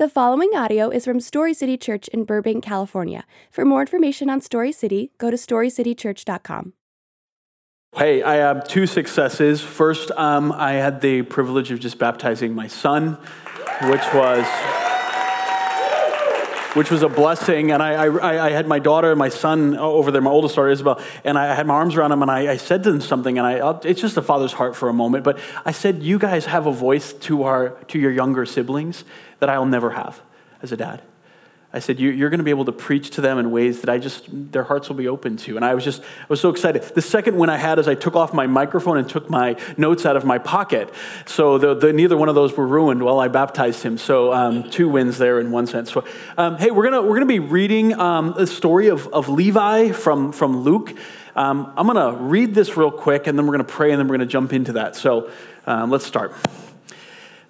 The following audio is from Story City Church in Burbank, California. For more information on Story City, go to storycitychurch.com. Hey, I have two successes. First, um, I had the privilege of just baptizing my son, which was which was a blessing. And I, I, I, had my daughter and my son uh, over there, my oldest daughter Isabel, and I had my arms around them, and I, I said to them something, and I, uh, it's just a father's heart for a moment, but I said, "You guys have a voice to our to your younger siblings that I'll never have as a dad." I said, You're going to be able to preach to them in ways that I just, their hearts will be open to. And I was just, I was so excited. The second win I had is I took off my microphone and took my notes out of my pocket. So the, the, neither one of those were ruined while I baptized him. So um, two wins there in one sense. So, um, hey, we're going to we're gonna be reading um, the story of, of Levi from, from Luke. Um, I'm going to read this real quick and then we're going to pray and then we're going to jump into that. So um, let's start.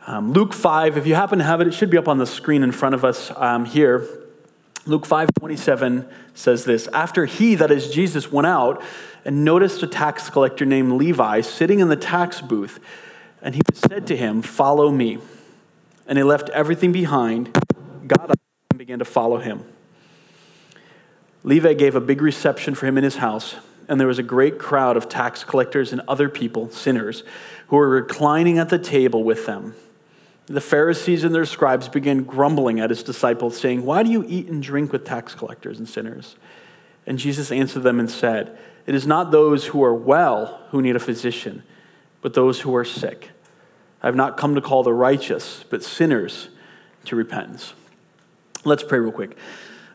Um, Luke 5, if you happen to have it, it should be up on the screen in front of us um, here. Luke 5 27 says this After he, that is Jesus, went out and noticed a tax collector named Levi sitting in the tax booth, and he said to him, Follow me. And he left everything behind, got up, and began to follow him. Levi gave a big reception for him in his house, and there was a great crowd of tax collectors and other people, sinners, who were reclining at the table with them. The Pharisees and their scribes began grumbling at his disciples, saying, Why do you eat and drink with tax collectors and sinners? And Jesus answered them and said, It is not those who are well who need a physician, but those who are sick. I have not come to call the righteous, but sinners to repentance. Let's pray real quick.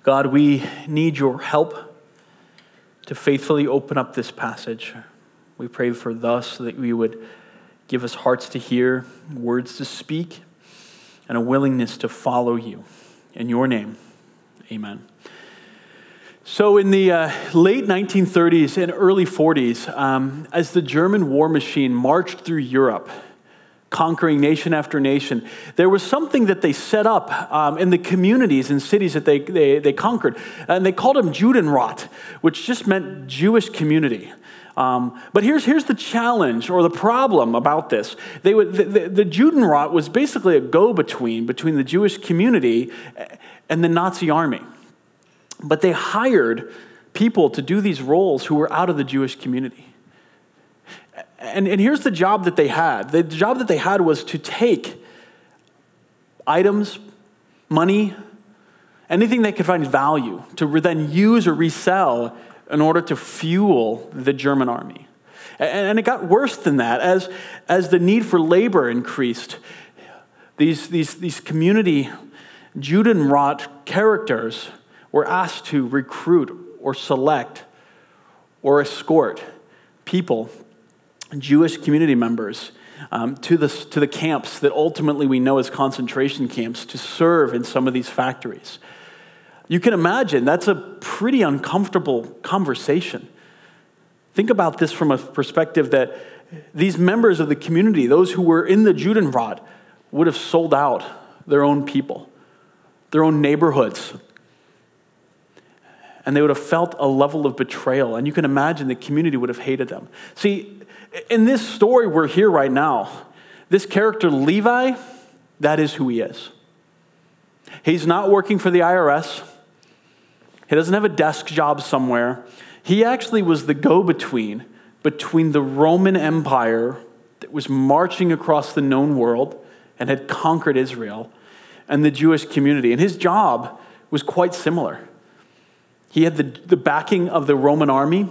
God, we need your help to faithfully open up this passage. We pray for thus that we would give us hearts to hear, words to speak, and a willingness to follow you. In your name, amen. So, in the uh, late 1930s and early 40s, um, as the German war machine marched through Europe, conquering nation after nation, there was something that they set up um, in the communities and cities that they, they, they conquered. And they called them Judenrat, which just meant Jewish community. Um, but here's, here's the challenge or the problem about this. They would, the, the, the Judenrat was basically a go between between the Jewish community and the Nazi army. But they hired people to do these roles who were out of the Jewish community. And, and here's the job that they had the job that they had was to take items, money, anything they could find value, to then use or resell in order to fuel the German army. And it got worse than that. As, as the need for labor increased, these, these, these community Judenrat characters were asked to recruit or select or escort people, Jewish community members, um, to, the, to the camps that ultimately we know as concentration camps to serve in some of these factories. You can imagine that's a pretty uncomfortable conversation. Think about this from a perspective that these members of the community, those who were in the Judenrat, would have sold out their own people, their own neighborhoods. And they would have felt a level of betrayal. And you can imagine the community would have hated them. See, in this story we're here right now, this character, Levi, that is who he is. He's not working for the IRS. He doesn't have a desk job somewhere. He actually was the go between between the Roman Empire that was marching across the known world and had conquered Israel and the Jewish community. And his job was quite similar. He had the, the backing of the Roman army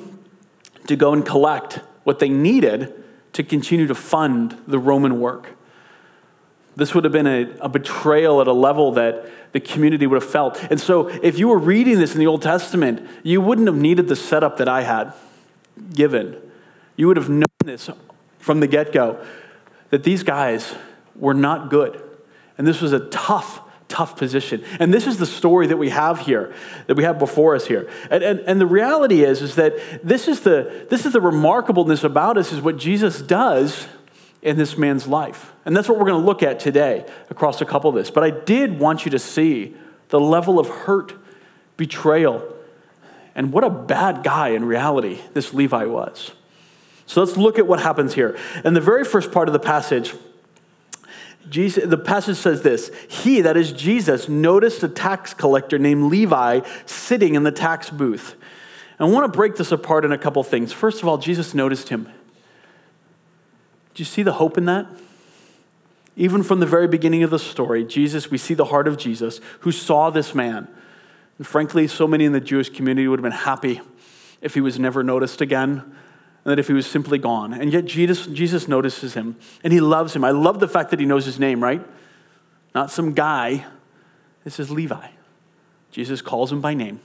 to go and collect what they needed to continue to fund the Roman work. This would have been a, a, betrayal at a level that the community would have felt. And so, if you were reading this in the Old Testament, you wouldn't have needed the setup that I had given. You would have known this from the get go that these guys were not good. And this was a tough, tough position. And this is the story that we have here, that we have before us here. And, and, and the reality is, is that this is, the, this is the remarkableness about us, is what Jesus does in this man's life. And that's what we're going to look at today across a couple of this. But I did want you to see the level of hurt, betrayal, and what a bad guy in reality this Levi was. So let's look at what happens here. In the very first part of the passage, Jesus, the passage says this He, that is Jesus, noticed a tax collector named Levi sitting in the tax booth. I want to break this apart in a couple things. First of all, Jesus noticed him. Do you see the hope in that? Even from the very beginning of the story, Jesus, we see the heart of Jesus who saw this man. And frankly, so many in the Jewish community would have been happy if he was never noticed again and that if he was simply gone. And yet Jesus, Jesus notices him and he loves him. I love the fact that he knows his name, right? Not some guy. This is Levi. Jesus calls him by name.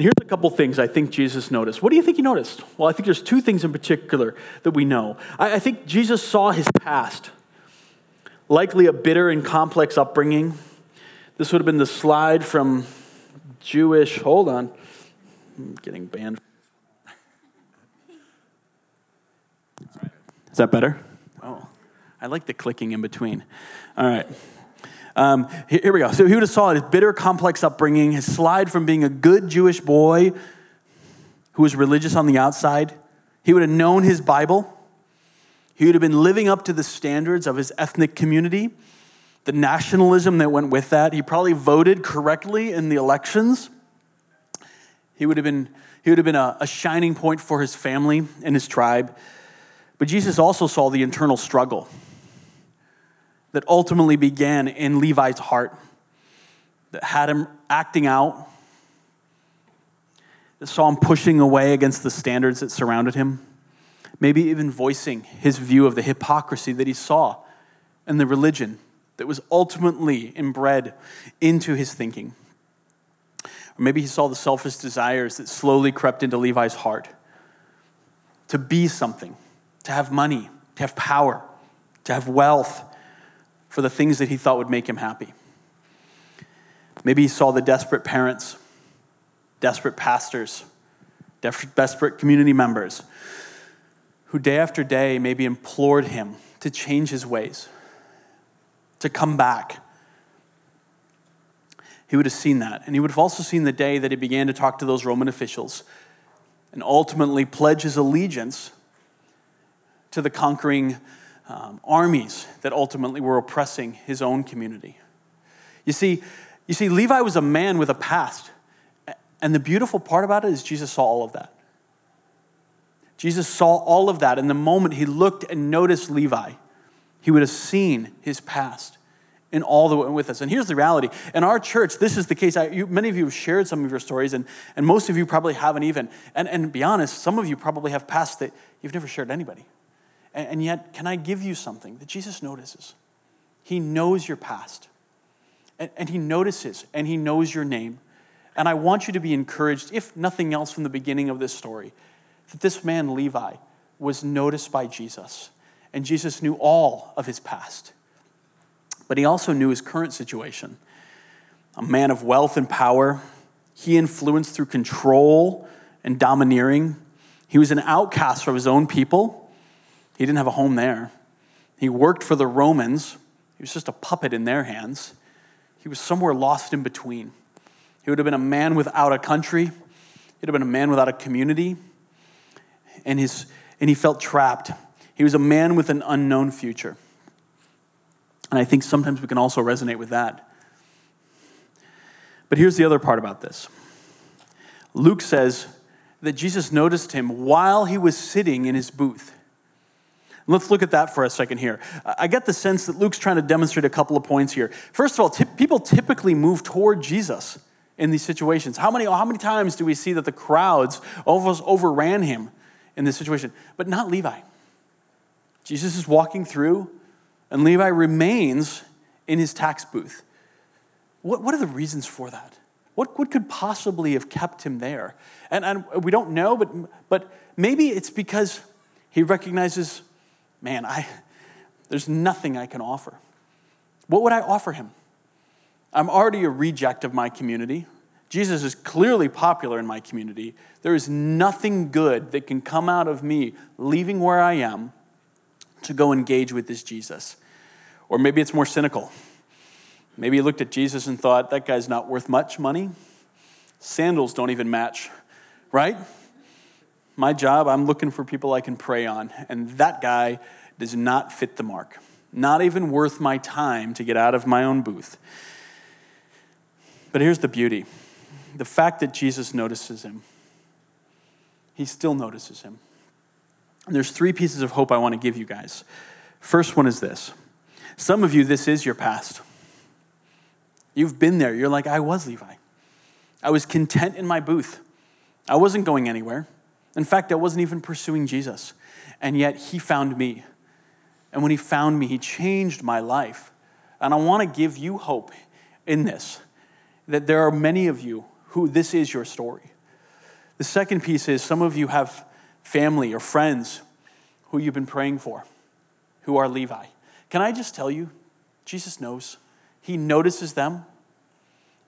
And here's a couple things I think Jesus noticed. What do you think he noticed? Well, I think there's two things in particular that we know. I, I think Jesus saw his past, likely a bitter and complex upbringing. This would have been the slide from Jewish, hold on, I'm getting banned. Is that better? Oh, I like the clicking in between. All right. Um, here we go. So he would have saw his bitter, complex upbringing, his slide from being a good Jewish boy who was religious on the outside. He would have known his Bible. He would have been living up to the standards of his ethnic community, the nationalism that went with that. He probably voted correctly in the elections. He would have been, he would have been a, a shining point for his family and his tribe. But Jesus also saw the internal struggle that ultimately began in Levi's heart, that had him acting out, that saw him pushing away against the standards that surrounded him, maybe even voicing his view of the hypocrisy that he saw and the religion that was ultimately inbred into his thinking. Or maybe he saw the selfish desires that slowly crept into Levi's heart to be something to have money, to have power, to have wealth for the things that he thought would make him happy. Maybe he saw the desperate parents, desperate pastors, desperate community members who day after day maybe implored him to change his ways, to come back. He would have seen that. And he would have also seen the day that he began to talk to those Roman officials and ultimately pledge his allegiance to the conquering um, armies that ultimately were oppressing his own community. You see, you see, Levi was a man with a past. And the beautiful part about it is Jesus saw all of that. Jesus saw all of that. And the moment he looked and noticed Levi, he would have seen his past in all that went with us. And here's the reality in our church, this is the case. I, you, many of you have shared some of your stories, and, and most of you probably haven't even. And, and be honest, some of you probably have past that you've never shared anybody. And yet, can I give you something that Jesus notices? He knows your past, and He notices, and He knows your name. And I want you to be encouraged, if nothing else from the beginning of this story, that this man, Levi, was noticed by Jesus. And Jesus knew all of his past. But he also knew his current situation. A man of wealth and power, he influenced through control and domineering. He was an outcast from his own people he didn't have a home there. He worked for the Romans. He was just a puppet in their hands. He was somewhere lost in between. He would have been a man without a country. He'd have been a man without a community. And, his, and he felt trapped. He was a man with an unknown future. And I think sometimes we can also resonate with that. But here's the other part about this Luke says that Jesus noticed him while he was sitting in his booth. Let's look at that for a second here. I get the sense that Luke's trying to demonstrate a couple of points here. First of all, t- people typically move toward Jesus in these situations. How many, how many times do we see that the crowds almost overran him in this situation? But not Levi. Jesus is walking through, and Levi remains in his tax booth. What, what are the reasons for that? What, what could possibly have kept him there? And, and we don't know, but, but maybe it's because he recognizes man, I, there's nothing I can offer. What would I offer him? I'm already a reject of my community. Jesus is clearly popular in my community. There is nothing good that can come out of me leaving where I am to go engage with this Jesus. Or maybe it's more cynical. Maybe he looked at Jesus and thought, that guy's not worth much money. Sandals don't even match, right? My job, I'm looking for people I can prey on, and that guy does not fit the mark. Not even worth my time to get out of my own booth. But here's the beauty the fact that Jesus notices him, he still notices him. And there's three pieces of hope I want to give you guys. First one is this some of you, this is your past. You've been there. You're like, I was Levi. I was content in my booth. I wasn't going anywhere. In fact, I wasn't even pursuing Jesus. And yet, He found me. And when He found me, He changed my life. And I want to give you hope in this that there are many of you who this is your story. The second piece is some of you have family or friends who you've been praying for who are Levi. Can I just tell you, Jesus knows. He notices them.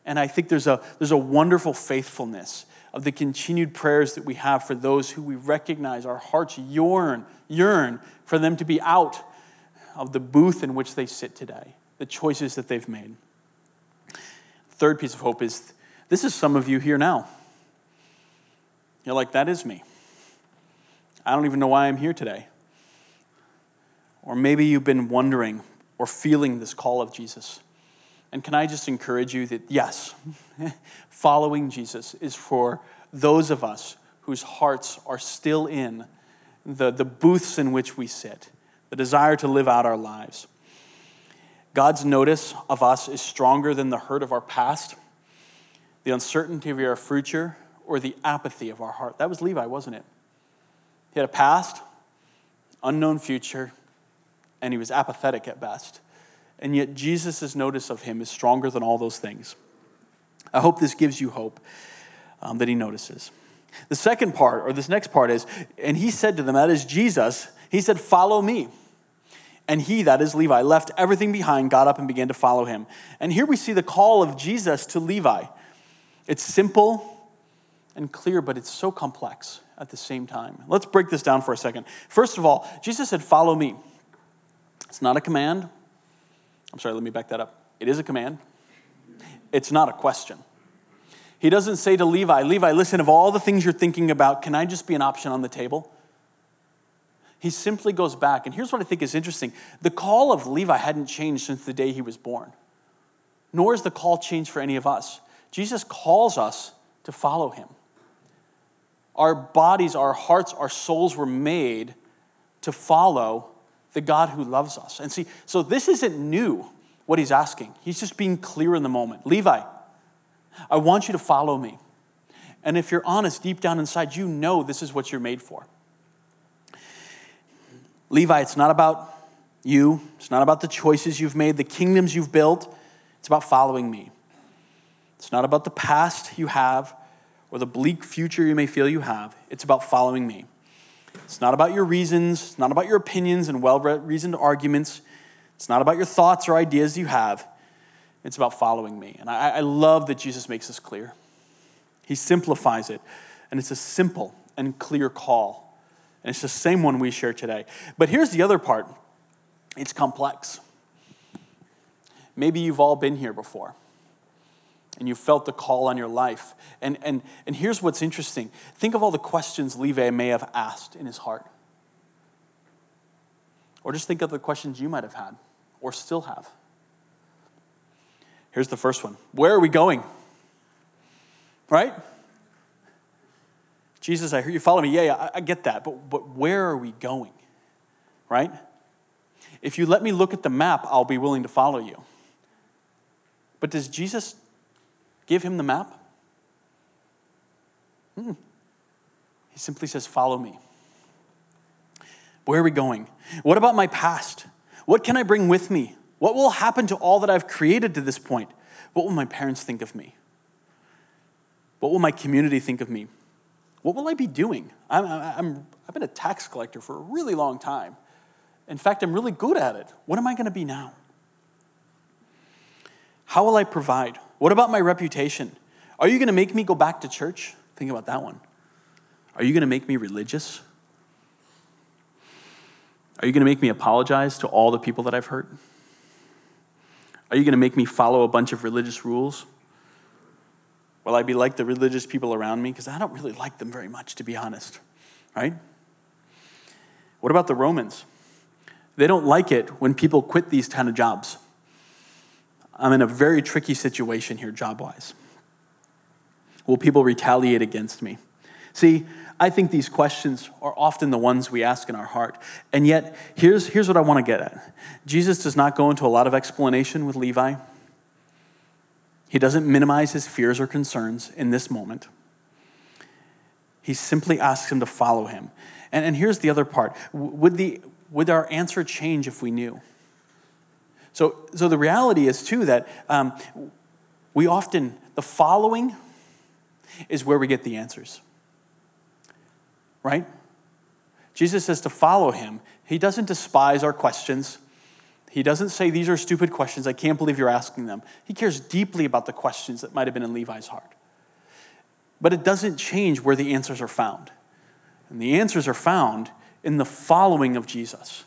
And I think there's a, there's a wonderful faithfulness of the continued prayers that we have for those who we recognize our hearts yearn, yearn for them to be out of the booth in which they sit today, the choices that they've made. Third piece of hope is this is some of you here now. You're like, that is me. I don't even know why I'm here today. Or maybe you've been wondering or feeling this call of Jesus. And can I just encourage you that yes, following Jesus is for those of us whose hearts are still in the, the booths in which we sit, the desire to live out our lives. God's notice of us is stronger than the hurt of our past, the uncertainty of our future, or the apathy of our heart. That was Levi, wasn't it? He had a past, unknown future, and he was apathetic at best. And yet, Jesus' notice of him is stronger than all those things. I hope this gives you hope um, that he notices. The second part, or this next part, is, and he said to them, that is Jesus, he said, Follow me. And he, that is Levi, left everything behind, got up, and began to follow him. And here we see the call of Jesus to Levi. It's simple and clear, but it's so complex at the same time. Let's break this down for a second. First of all, Jesus said, Follow me. It's not a command, I'm sorry, let me back that up. It is a command, it's not a question. He doesn't say to Levi, Levi, listen, of all the things you're thinking about, can I just be an option on the table? He simply goes back. And here's what I think is interesting the call of Levi hadn't changed since the day he was born, nor has the call changed for any of us. Jesus calls us to follow him. Our bodies, our hearts, our souls were made to follow the God who loves us. And see, so this isn't new, what he's asking. He's just being clear in the moment. Levi, I want you to follow me. And if you're honest, deep down inside, you know this is what you're made for. Levi, it's not about you, it's not about the choices you've made, the kingdoms you've built. It's about following me. It's not about the past you have or the bleak future you may feel you have. It's about following me. It's not about your reasons, it's not about your opinions and well reasoned arguments. It's not about your thoughts or ideas you have. It's about following me. And I, I love that Jesus makes this clear. He simplifies it, and it's a simple and clear call. And it's the same one we share today. But here's the other part it's complex. Maybe you've all been here before and you felt the call on your life. And, and, and here's what's interesting think of all the questions Levi may have asked in his heart. Or just think of the questions you might have had or still have. Here's the first one Where are we going? Right? Jesus, I hear you follow me. Yeah, yeah, I, get that. But, but where are we going? Right? If you let me look at the map, I'll be willing to follow you. But does Jesus give him the map? Hmm. He simply says, Follow me. Where are we going? What about my past? What can I bring with me? What will happen to all that I've created to this point? What will my parents think of me? What will my community think of me? What will I be doing? I'm, I'm, I've been a tax collector for a really long time. In fact, I'm really good at it. What am I going to be now? How will I provide? What about my reputation? Are you going to make me go back to church? Think about that one. Are you going to make me religious? Are you going to make me apologize to all the people that I've hurt? Are you going to make me follow a bunch of religious rules? Will I be like the religious people around me? Because I don't really like them very much, to be honest. Right? What about the Romans? They don't like it when people quit these kind of jobs. I'm in a very tricky situation here, job wise. Will people retaliate against me? See, I think these questions are often the ones we ask in our heart. And yet, here's, here's what I want to get at Jesus does not go into a lot of explanation with Levi. He doesn't minimize his fears or concerns in this moment. He simply asks him to follow him. And, and here's the other part would, the, would our answer change if we knew? So, so the reality is, too, that um, we often, the following is where we get the answers. Right? Jesus says to follow him. He doesn't despise our questions. He doesn't say, These are stupid questions. I can't believe you're asking them. He cares deeply about the questions that might have been in Levi's heart. But it doesn't change where the answers are found. And the answers are found in the following of Jesus.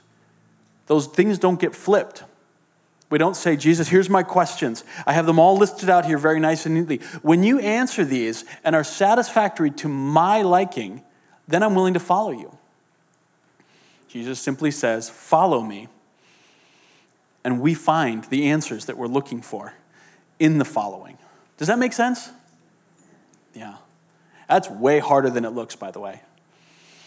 Those things don't get flipped. We don't say, Jesus, here's my questions. I have them all listed out here very nice and neatly. When you answer these and are satisfactory to my liking, then I'm willing to follow you. Jesus simply says, Follow me. And we find the answers that we're looking for in the following. Does that make sense? Yeah. That's way harder than it looks, by the way.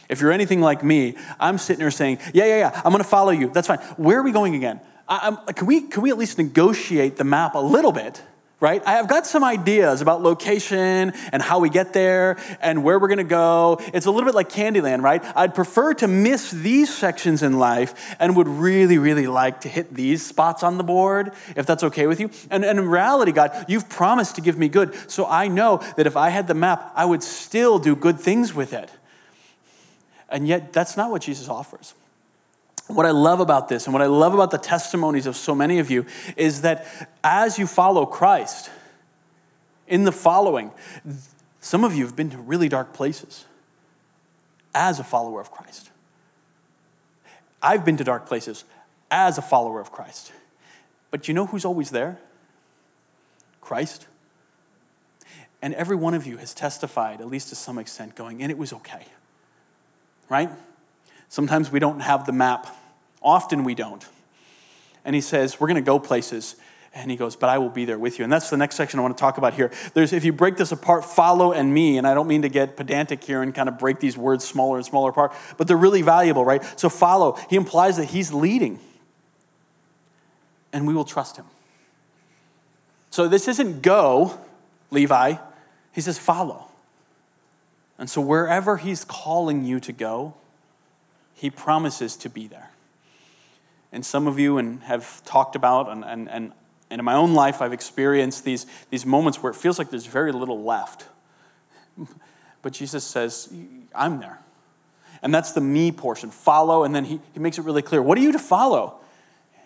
If you're anything like me, I'm sitting there saying, Yeah, yeah, yeah, I'm going to follow you. That's fine. Where are we going again? I, can, we, can we at least negotiate the map a little bit? Right? I've got some ideas about location and how we get there and where we're going to go. It's a little bit like Candyland, right? I'd prefer to miss these sections in life and would really, really like to hit these spots on the board, if that's okay with you. And, and in reality, God, you've promised to give me good. So I know that if I had the map, I would still do good things with it. And yet, that's not what Jesus offers what I love about this and what I love about the testimonies of so many of you is that as you follow Christ, in the following, some of you have been to really dark places as a follower of Christ. I've been to dark places as a follower of Christ. But you know who's always there? Christ. And every one of you has testified, at least to some extent, going, and it was okay. Right? Sometimes we don't have the map. Often we don't. And he says, We're going to go places. And he goes, But I will be there with you. And that's the next section I want to talk about here. There's, if you break this apart, follow and me, and I don't mean to get pedantic here and kind of break these words smaller and smaller apart, but they're really valuable, right? So follow. He implies that he's leading, and we will trust him. So this isn't go, Levi. He says follow. And so wherever he's calling you to go, he promises to be there. And some of you and have talked about, and, and, and, and in my own life, I've experienced these, these moments where it feels like there's very little left. But Jesus says, I'm there. And that's the me portion. Follow, and then he, he makes it really clear. What are you to follow?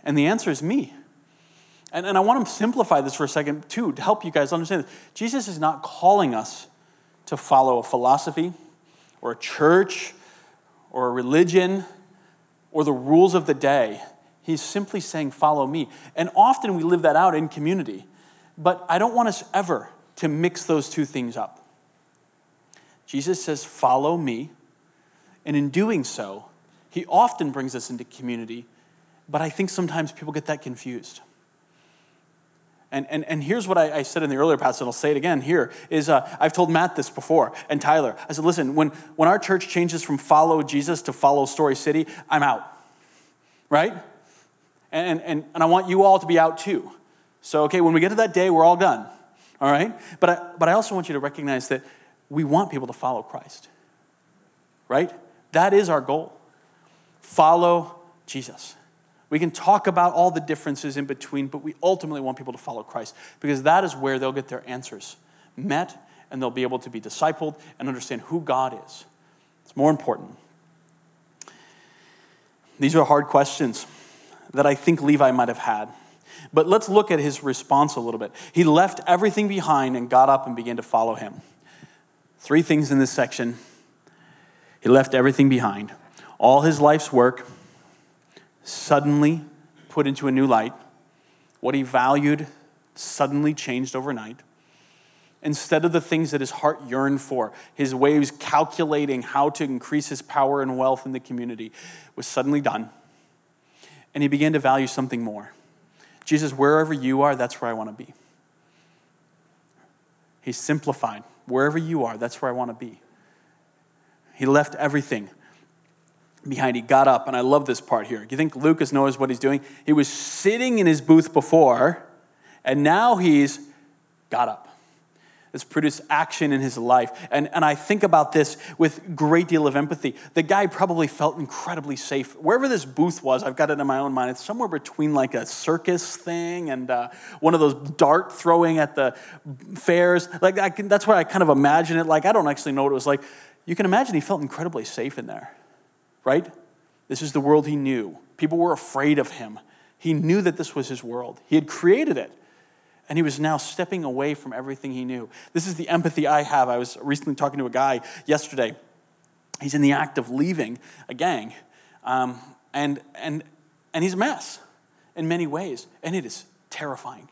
And the answer is me. And, and I want to simplify this for a second, too, to help you guys understand. This. Jesus is not calling us to follow a philosophy or a church or a religion or the rules of the day. He's simply saying, Follow me. And often we live that out in community. But I don't want us ever to mix those two things up. Jesus says, Follow me. And in doing so, he often brings us into community. But I think sometimes people get that confused. And, and, and here's what I, I, said in the earlier passage, and I'll say it again here, is uh, I've told Matt this before, and Tyler. I said, listen, when, when our church changes from follow Jesus to follow Story City, I'm out, right? And, and, and I want you all to be out too. So, okay, when we get to that day, we're all done, all right? But I, but I also want you to recognize that we want people to follow Christ, right? That is our goal. Follow Jesus. We can talk about all the differences in between, but we ultimately want people to follow Christ because that is where they'll get their answers met and they'll be able to be discipled and understand who God is. It's more important. These are hard questions that I think Levi might have had. But let's look at his response a little bit. He left everything behind and got up and began to follow him. Three things in this section. He left everything behind all his life's work suddenly put into a new light. What he valued suddenly changed overnight. Instead of the things that his heart yearned for, his ways calculating how to increase his power and wealth in the community was suddenly done. and he began to value something more. Jesus, wherever you are, that's where I want to be. He simplified. Wherever you are, that's where I want to be. He left everything behind. He got up, and I love this part here. You think Lucas knows what he's doing? He was sitting in his booth before, and now he's got up. It's produced action in his life. And, and I think about this with great deal of empathy. The guy probably felt incredibly safe. Wherever this booth was, I've got it in my own mind. It's somewhere between like a circus thing and uh, one of those dart throwing at the fairs. Like can, that's what I kind of imagine it like. I don't actually know what it was like. You can imagine he felt incredibly safe in there, right? This is the world he knew. People were afraid of him. He knew that this was his world. He had created it and he was now stepping away from everything he knew. This is the empathy I have. I was recently talking to a guy yesterday. He's in the act of leaving a gang, um, and, and, and he's a mess in many ways, and it is terrifying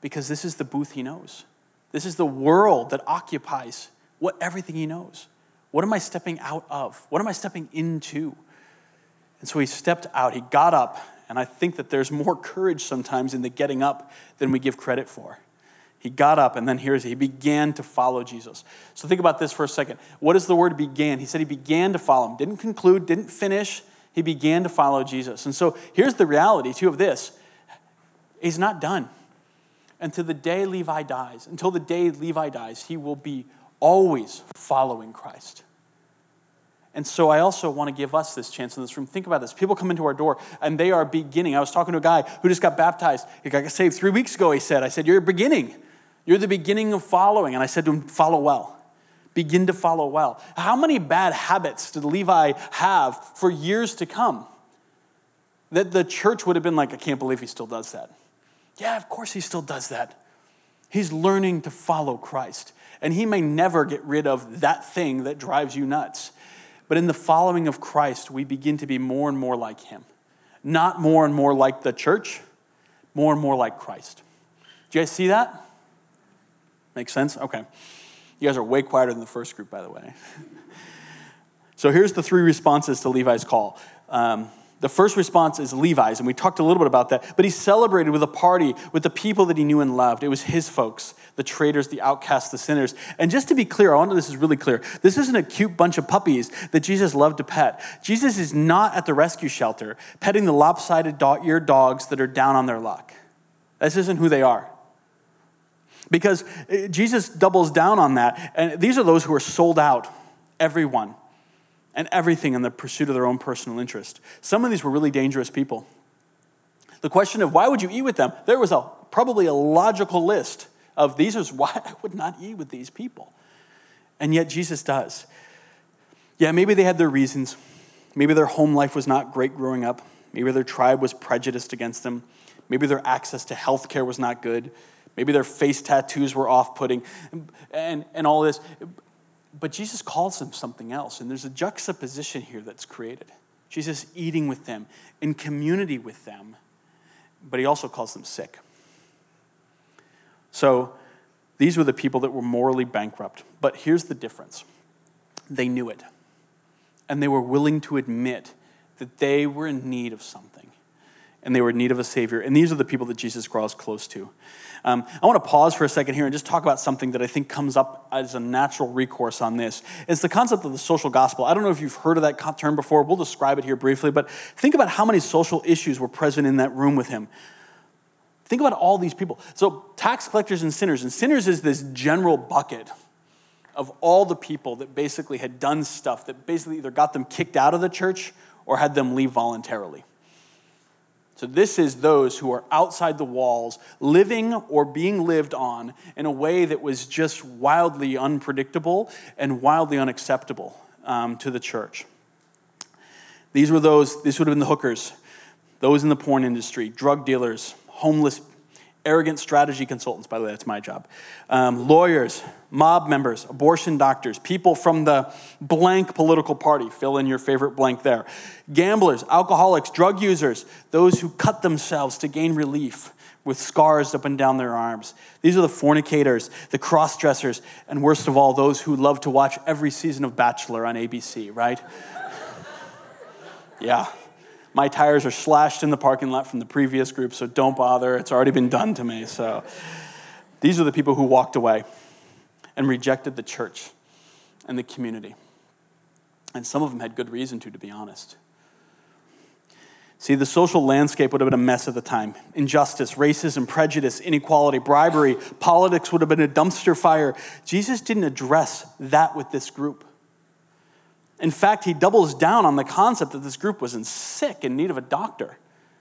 because this is the booth he knows. This is the world that occupies what everything he knows. What am I stepping out of? What am I stepping into? And so he stepped out. He got up and I think that there's more courage sometimes in the getting up than we give credit for. He got up, and then here's he began to follow Jesus. So think about this for a second. What is the word began? He said he began to follow him. Didn't conclude, didn't finish. He began to follow Jesus. And so here's the reality, too, of this He's not done. Until the day Levi dies, until the day Levi dies, he will be always following Christ. And so I also want to give us this chance in this room. Think about this. People come into our door and they are beginning. I was talking to a guy who just got baptized. He got saved three weeks ago, he said. I said, You're beginning. You're the beginning of following. And I said to him, Follow well. Begin to follow well. How many bad habits did Levi have for years to come? That the church would have been like, I can't believe he still does that. Yeah, of course he still does that. He's learning to follow Christ. And he may never get rid of that thing that drives you nuts. But in the following of Christ, we begin to be more and more like him. Not more and more like the church, more and more like Christ. Do you guys see that? Make sense? Okay. You guys are way quieter than the first group, by the way. so here's the three responses to Levi's call. Um, the first response is Levi's, and we talked a little bit about that. But he celebrated with a party with the people that he knew and loved. It was his folks, the traitors, the outcasts, the sinners. And just to be clear, I want this is really clear. This isn't a cute bunch of puppies that Jesus loved to pet. Jesus is not at the rescue shelter petting the lopsided dog eared dogs that are down on their luck. This isn't who they are. Because uh, Jesus doubles down on that. And these are those who are sold out, everyone and everything in the pursuit of their own personal interest. Some of these were really dangerous people. The question of why would you eat with them? There was a, probably a logical list of these is why I would not eat with these people. And yet Jesus does. Yeah, maybe they had their reasons. Maybe their home life was not great growing up. Maybe their tribe was prejudiced against them. Maybe their access to health care was not good. Maybe their face tattoos were off putting and, and all this. But Jesus calls them something else, and there's a juxtaposition here that's created. Jesus eating with them, in community with them, but he also calls them sick. So these were the people that were morally bankrupt. But here's the difference they knew it, and they were willing to admit that they were in need of something, and they were in need of a Savior. And these are the people that Jesus draws close to. Um, I want to pause for a second here and just talk about something that I think comes up as a natural recourse on this. It's the concept of the social gospel. I don't know if you've heard of that term before. We'll describe it here briefly, but think about how many social issues were present in that room with him. Think about all these people. So, tax collectors and sinners, and sinners is this general bucket of all the people that basically had done stuff that basically either got them kicked out of the church or had them leave voluntarily. So, this is those who are outside the walls, living or being lived on in a way that was just wildly unpredictable and wildly unacceptable um, to the church. These were those, this would have been the hookers, those in the porn industry, drug dealers, homeless arrogant strategy consultants, by the way, that's my job, um, lawyers, mob members, abortion doctors, people from the blank political party, fill in your favorite blank there, gamblers, alcoholics, drug users, those who cut themselves to gain relief with scars up and down their arms. These are the fornicators, the cross dressers, and worst of all, those who love to watch every season of Bachelor on ABC, right? yeah. My tires are slashed in the parking lot from the previous group, so don't bother. It's already been done to me. So these are the people who walked away and rejected the church and the community. And some of them had good reason to, to be honest. See, the social landscape would have been a mess at the time. Injustice, racism, prejudice, inequality, bribery, politics would have been a dumpster fire. Jesus didn't address that with this group. In fact, he doubles down on the concept that this group was in sick, in need of a doctor.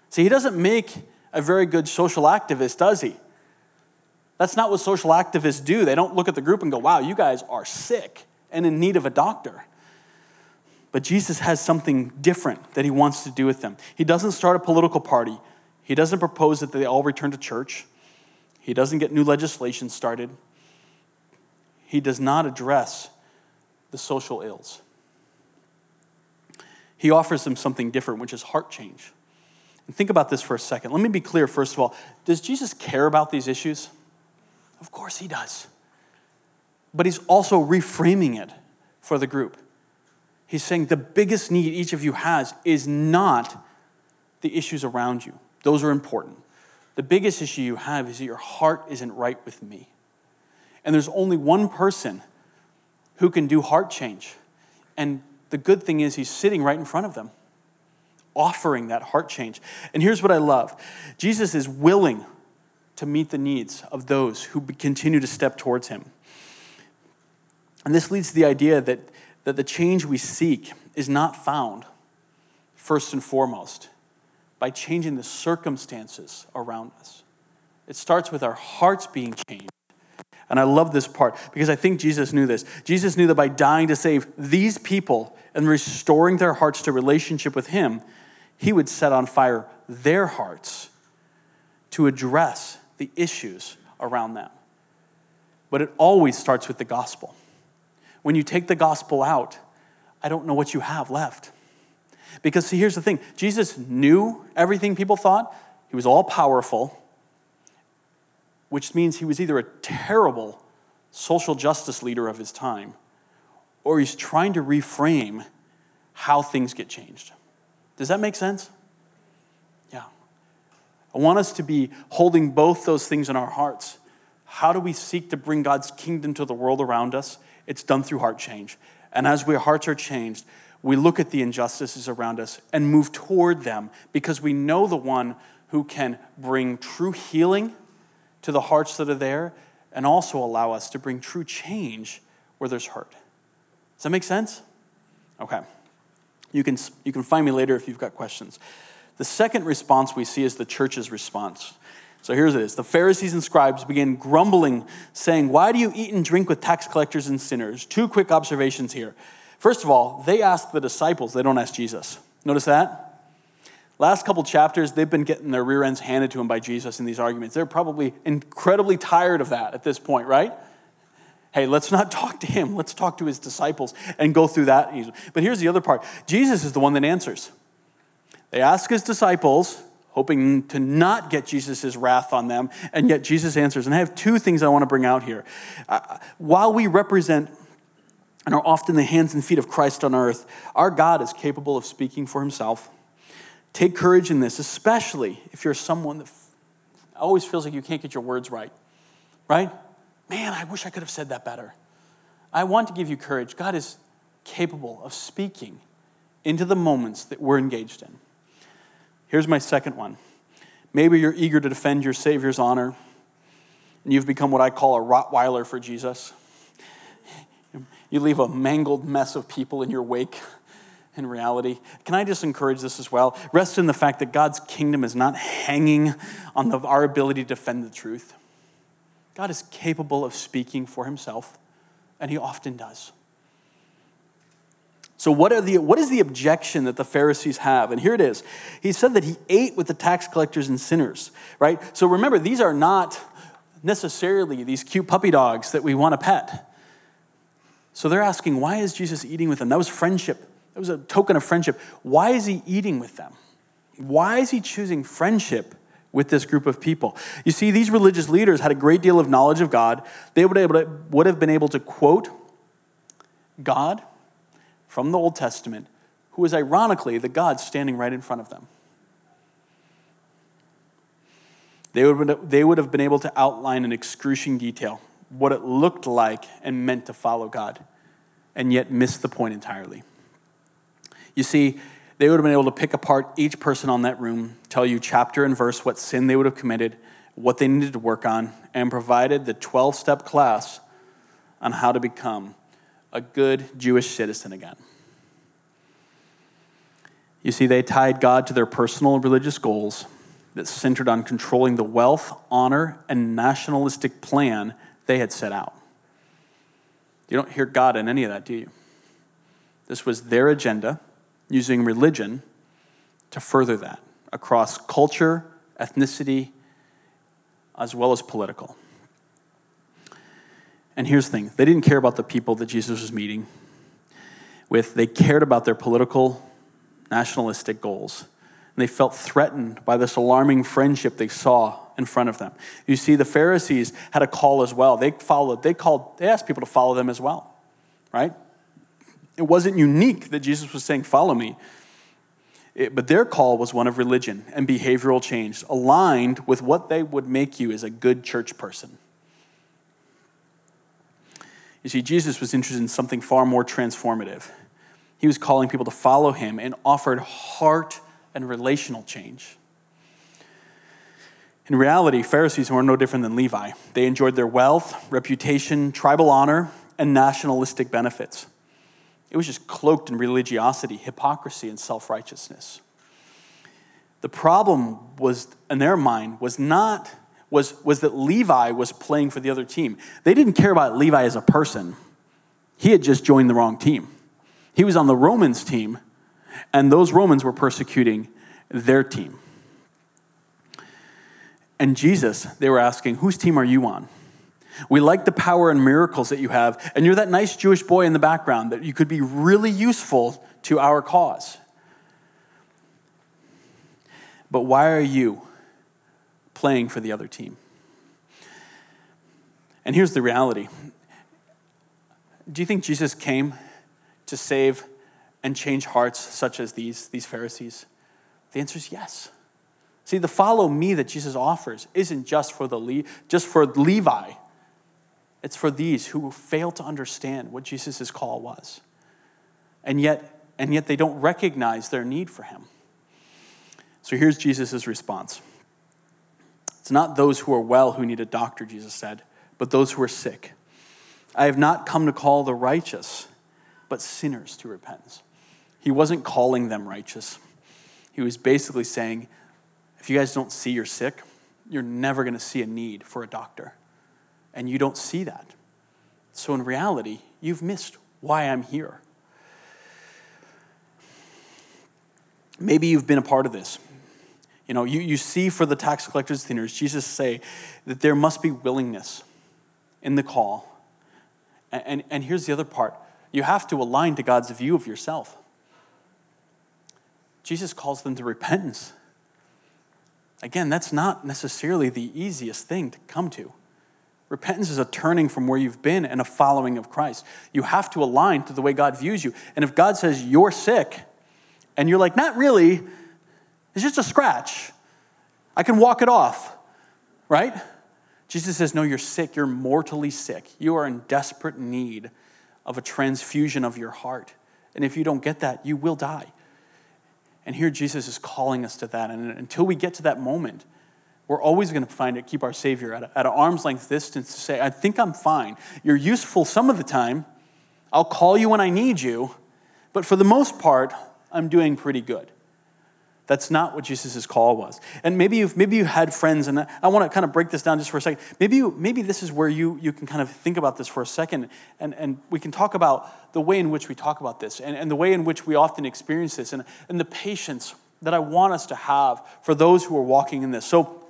See, he doesn't make a very good social activist, does he? That's not what social activists do. They don't look at the group and go, wow, you guys are sick and in need of a doctor. But Jesus has something different that he wants to do with them. He doesn't start a political party, he doesn't propose that they all return to church, he doesn't get new legislation started. He does not address the social ills. He offers them something different, which is heart change. And think about this for a second. Let me be clear, first of all. Does Jesus care about these issues? Of course he does. But he's also reframing it for the group. He's saying the biggest need each of you has is not the issues around you, those are important. The biggest issue you have is that your heart isn't right with me. And there's only one person who can do heart change. And the good thing is, he's sitting right in front of them, offering that heart change. And here's what I love Jesus is willing to meet the needs of those who continue to step towards him. And this leads to the idea that that the change we seek is not found, first and foremost, by changing the circumstances around us. It starts with our hearts being changed. And I love this part because I think Jesus knew this. Jesus knew that by dying to save these people and restoring their hearts to relationship with Him, He would set on fire their hearts to address the issues around them. But it always starts with the gospel. When you take the gospel out, I don't know what you have left. Because, see, here's the thing Jesus knew everything people thought, he was all powerful, which means he was either a terrible social justice leader of his time or he's trying to reframe how things get changed. Does that make sense? Yeah. I want us to be holding both those things in our hearts. How do we seek to bring God's kingdom to the world around us? It's done through heart change. And as our hearts are changed, we look at the injustices around us and move toward them because we know the one who can bring true healing to the hearts that are there and also allow us to bring true change where there's hurt. Does that make sense? Okay. You can, you can find me later if you've got questions. The second response we see is the church's response. So here's it is. The Pharisees and scribes began grumbling, saying, Why do you eat and drink with tax collectors and sinners? Two quick observations here. First of all, they ask the disciples, they don't ask Jesus. Notice that? Last couple chapters, they've been getting their rear ends handed to them by Jesus in these arguments. They're probably incredibly tired of that at this point, right? Hey, let's not talk to him. Let's talk to his disciples and go through that. But here's the other part Jesus is the one that answers. They ask his disciples, hoping to not get Jesus' wrath on them, and yet Jesus answers. And I have two things I want to bring out here. Uh, while we represent and are often the hands and feet of Christ on earth, our God is capable of speaking for himself. Take courage in this, especially if you're someone that always feels like you can't get your words right. Right? Man, I wish I could have said that better. I want to give you courage. God is capable of speaking into the moments that we're engaged in. Here's my second one. Maybe you're eager to defend your Savior's honor, and you've become what I call a Rottweiler for Jesus. You leave a mangled mess of people in your wake in reality. Can I just encourage this as well? Rest in the fact that God's kingdom is not hanging on the, our ability to defend the truth. God is capable of speaking for himself, and he often does. So, what, are the, what is the objection that the Pharisees have? And here it is. He said that he ate with the tax collectors and sinners, right? So, remember, these are not necessarily these cute puppy dogs that we want to pet. So, they're asking, why is Jesus eating with them? That was friendship, that was a token of friendship. Why is he eating with them? Why is he choosing friendship with this group of people? You see, these religious leaders had a great deal of knowledge of God. They would have been able to quote God from the Old Testament who was ironically the God standing right in front of them. They would, they would have been able to outline in excruciating detail what it looked like and meant to follow God, and yet miss the point entirely. You see, they would have been able to pick apart each person on that room, tell you chapter and verse what sin they would have committed, what they needed to work on, and provided the 12 step class on how to become a good Jewish citizen again. You see, they tied God to their personal religious goals that centered on controlling the wealth, honor, and nationalistic plan they had set out. You don't hear God in any of that, do you? This was their agenda, using religion to further that across culture, ethnicity, as well as political. And here's the thing they didn't care about the people that Jesus was meeting with, they cared about their political, nationalistic goals. And they felt threatened by this alarming friendship they saw in front of them. You see, the Pharisees had a call as well. They followed, they called, they asked people to follow them as well, right? It wasn't unique that Jesus was saying, Follow me. It, but their call was one of religion and behavioral change, aligned with what they would make you as a good church person. You see, Jesus was interested in something far more transformative. He was calling people to follow him and offered heart and relational change. In reality, Pharisees were no different than Levi. They enjoyed their wealth, reputation, tribal honor, and nationalistic benefits. It was just cloaked in religiosity, hypocrisy, and self righteousness. The problem was, in their mind, was not was, was that Levi was playing for the other team. They didn't care about Levi as a person. He had just joined the wrong team. He was on the Romans team, and those Romans were persecuting their team. And Jesus, they were asking, whose team are you on? We like the power and miracles that you have, and you're that nice Jewish boy in the background that you could be really useful to our cause. But why are you playing for the other team? And here's the reality Do you think Jesus came to save and change hearts such as these, these Pharisees? The answer is yes. See, the follow me that Jesus offers isn't just for the Le- just for Levi it's for these who fail to understand what Jesus' call was. And yet, and yet they don't recognize their need for him. So here's Jesus' response. It's not those who are well who need a doctor, Jesus said, but those who are sick. I have not come to call the righteous, but sinners to repentance. He wasn't calling them righteous. He was basically saying, if you guys don't see you're sick, you're never going to see a need for a doctor and you don't see that. So, in reality, you've missed why I'm here. Maybe you've been a part of this. You know, you, you see for the tax collectors sinners, Jesus say that there must be willingness in the call. And, and, and here's the other part you have to align to God's view of yourself. Jesus calls them to repentance. Again, that's not necessarily the easiest thing to come to. Repentance is a turning from where you've been and a following of Christ. You have to align to the way God views you. And if God says you're sick, and you're like, not really, it's just a scratch, I can walk it off, right? Jesus says, no, you're sick. You're mortally sick. You are in desperate need of a transfusion of your heart. And if you don't get that, you will die. And here Jesus is calling us to that. And until we get to that moment, we're always going to find it, keep our Savior at, a, at an arm's length distance to say, I think I'm fine. You're useful some of the time. I'll call you when I need you. But for the most part, I'm doing pretty good. That's not what Jesus' call was. And maybe you've maybe you had friends, and I want to kind of break this down just for a second. Maybe you, maybe this is where you, you can kind of think about this for a second, and, and we can talk about the way in which we talk about this and, and the way in which we often experience this and, and the patience that I want us to have for those who are walking in this. So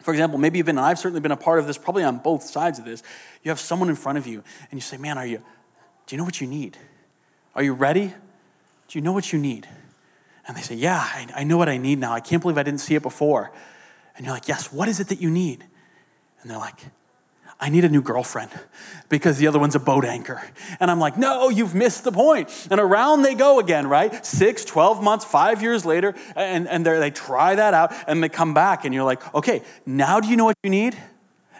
for example, maybe you've been, and I've certainly been a part of this, probably on both sides of this. You have someone in front of you, and you say, Man, are you, do you know what you need? Are you ready? Do you know what you need? And they say, Yeah, I, I know what I need now. I can't believe I didn't see it before. And you're like, Yes, what is it that you need? And they're like, I need a new girlfriend because the other one's a boat anchor. And I'm like, no, you've missed the point. And around they go again, right? Six, 12 months, five years later, and, and they try that out and they come back, and you're like, okay, now do you know what you need?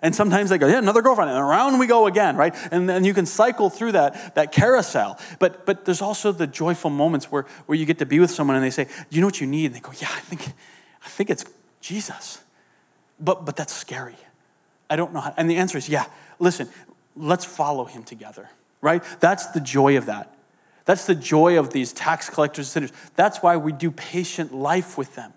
And sometimes they go, yeah, another girlfriend, and around we go again, right? And then you can cycle through that, that carousel. But, but there's also the joyful moments where, where you get to be with someone and they say, do you know what you need? And they go, yeah, I think, I think it's Jesus. But, but that's scary. I don't know how. And the answer is, yeah, listen, let's follow him together, right? That's the joy of that. That's the joy of these tax collectors and sinners. That's why we do patient life with them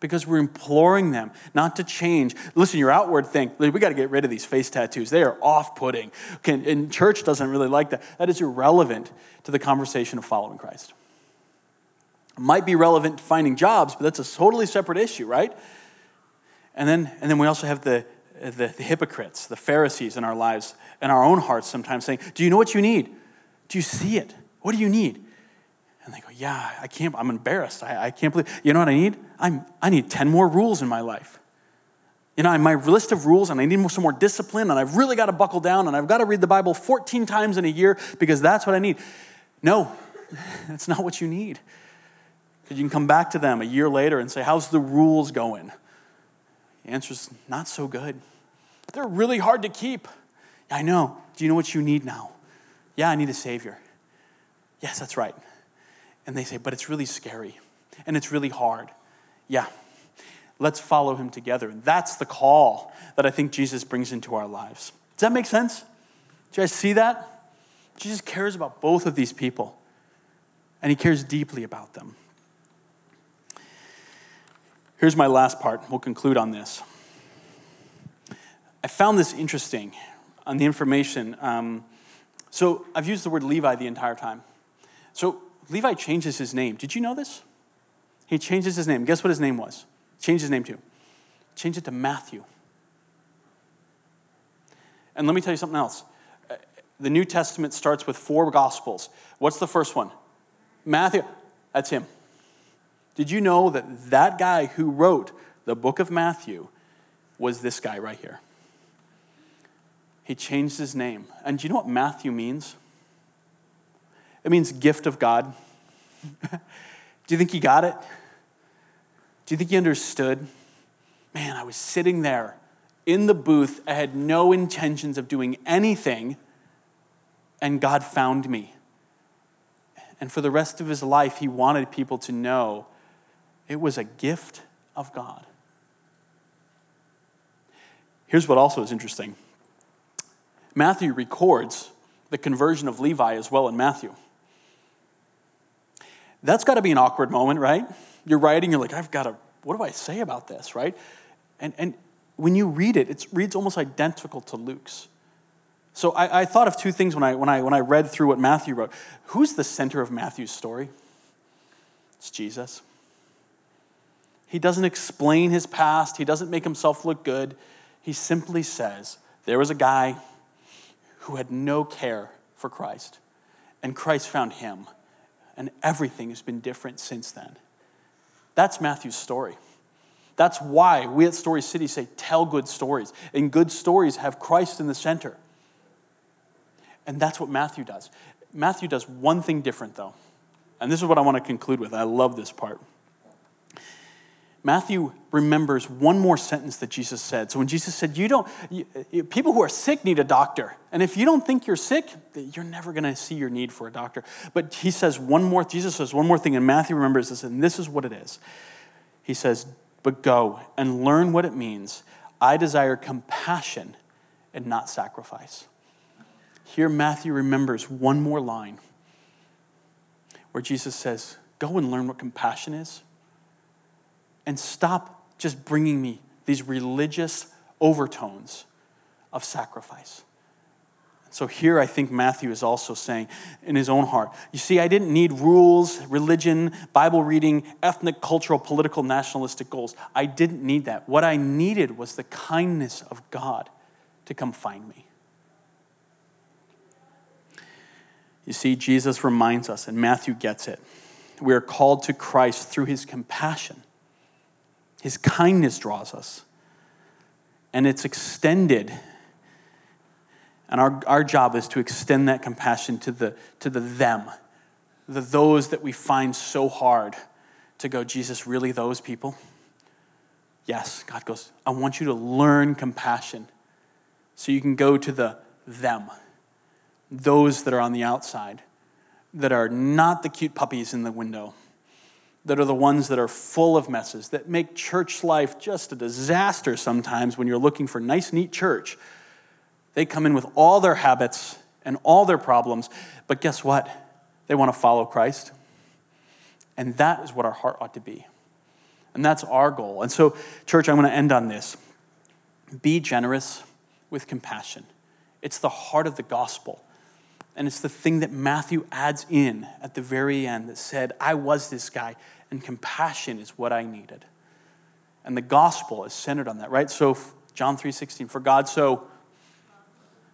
because we're imploring them not to change. Listen, your outward thing, we got to get rid of these face tattoos. They are off putting. And church doesn't really like that. That is irrelevant to the conversation of following Christ. Might be relevant to finding jobs, but that's a totally separate issue, right? And then, and then we also have the, the, the hypocrites, the Pharisees in our lives, in our own hearts sometimes saying, Do you know what you need? Do you see it? What do you need? And they go, Yeah, I can't, I'm embarrassed. I, I can't believe, you know what I need? I'm, I need 10 more rules in my life. You know, my list of rules, and I need some more discipline, and I've really got to buckle down, and I've got to read the Bible 14 times in a year because that's what I need. No, that's not what you need. Because you can come back to them a year later and say, How's the rules going? The answer is not so good. They're really hard to keep. I know. Do you know what you need now? Yeah, I need a Savior. Yes, that's right. And they say, But it's really scary and it's really hard. Yeah, let's follow him together. And that's the call that I think Jesus brings into our lives. Does that make sense? Do you guys see that? Jesus cares about both of these people, and he cares deeply about them. Here's my last part. We'll conclude on this. I found this interesting on the information. Um, so I've used the word Levi the entire time. So Levi changes his name. Did you know this? He changes his name. Guess what his name was? Changed his name to. Changed it to Matthew. And let me tell you something else. Uh, the New Testament starts with four gospels. What's the first one? Matthew. That's him. Did you know that that guy who wrote the book of Matthew was this guy right here? He changed his name. And do you know what Matthew means? It means gift of God. Do you think he got it? Do you think he understood? Man, I was sitting there in the booth. I had no intentions of doing anything, and God found me. And for the rest of his life, he wanted people to know it was a gift of God. Here's what also is interesting Matthew records the conversion of Levi as well in Matthew. That's got to be an awkward moment, right? You're writing, you're like, I've got to, what do I say about this, right? And, and when you read it, it reads almost identical to Luke's. So I, I, thought of two things when I, when, I, when I read through what Matthew wrote. Who's the center of Matthew's story? It's Jesus. He doesn't explain his past, he doesn't make himself look good. He simply says, There was a guy who had no care for Christ, and Christ found him and everything has been different since then. That's Matthew's story. That's why we at Story City say, tell good stories. And good stories have Christ in the center. And that's what Matthew does. Matthew does one thing different, though. And this is what I want to conclude with. I love this part. Matthew remembers one more sentence that Jesus said. So when Jesus said, "You don't you, people who are sick need a doctor." And if you don't think you're sick, you're never going to see your need for a doctor. But he says one more Jesus says one more thing and Matthew remembers this and this is what it is. He says, "But go and learn what it means. I desire compassion and not sacrifice." Here Matthew remembers one more line where Jesus says, "Go and learn what compassion is." And stop just bringing me these religious overtones of sacrifice. So here I think Matthew is also saying in his own heart, you see, I didn't need rules, religion, Bible reading, ethnic, cultural, political, nationalistic goals. I didn't need that. What I needed was the kindness of God to come find me. You see, Jesus reminds us, and Matthew gets it. We are called to Christ through his compassion his kindness draws us. And it's extended And our, our job is to extend that compassion to the, to the them, the those that we find so hard to go, Jesus, really those people? Yes, God goes, I want you to learn compassion so you can go to the them, those that are on the outside, that are not the cute puppies in the window, that are the ones that are full of messes, that make church life just a disaster sometimes when you're looking for nice, neat church. They come in with all their habits and all their problems, but guess what? They want to follow Christ. And that is what our heart ought to be. And that's our goal. And so, church, I'm going to end on this. Be generous with compassion. It's the heart of the gospel. And it's the thing that Matthew adds in at the very end that said, I was this guy, and compassion is what I needed. And the gospel is centered on that, right? So John 3:16, for God so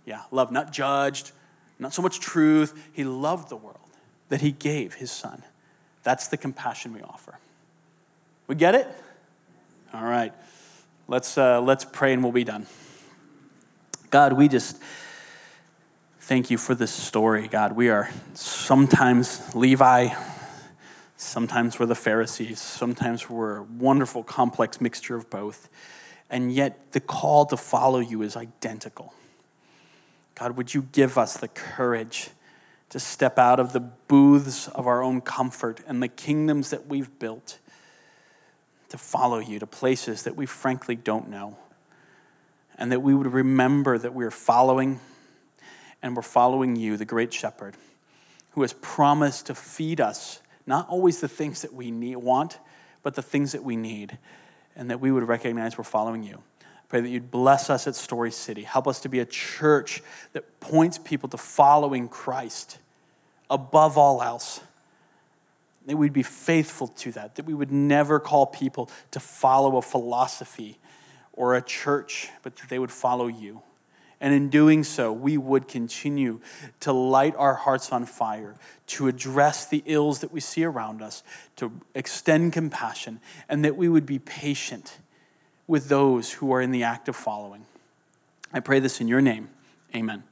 yeah, love not judged, not so much truth, he loved the world that he gave his son. That's the compassion we offer. We get it? All right. Let's, uh, let's pray and we'll be done. God, we just thank you for this story, God. We are sometimes Levi, sometimes we're the Pharisees, sometimes we're a wonderful, complex mixture of both. And yet the call to follow you is identical. God, would you give us the courage to step out of the booths of our own comfort and the kingdoms that we've built to follow you to places that we frankly don't know. And that we would remember that we're following and we're following you, the great shepherd, who has promised to feed us not always the things that we need, want, but the things that we need, and that we would recognize we're following you. Pray that you'd bless us at Story City. Help us to be a church that points people to following Christ above all else that we'd be faithful to that, that we would never call people to follow a philosophy or a church, but that they would follow you. And in doing so, we would continue to light our hearts on fire, to address the ills that we see around us, to extend compassion, and that we would be patient with those who are in the act of following. I pray this in your name. Amen.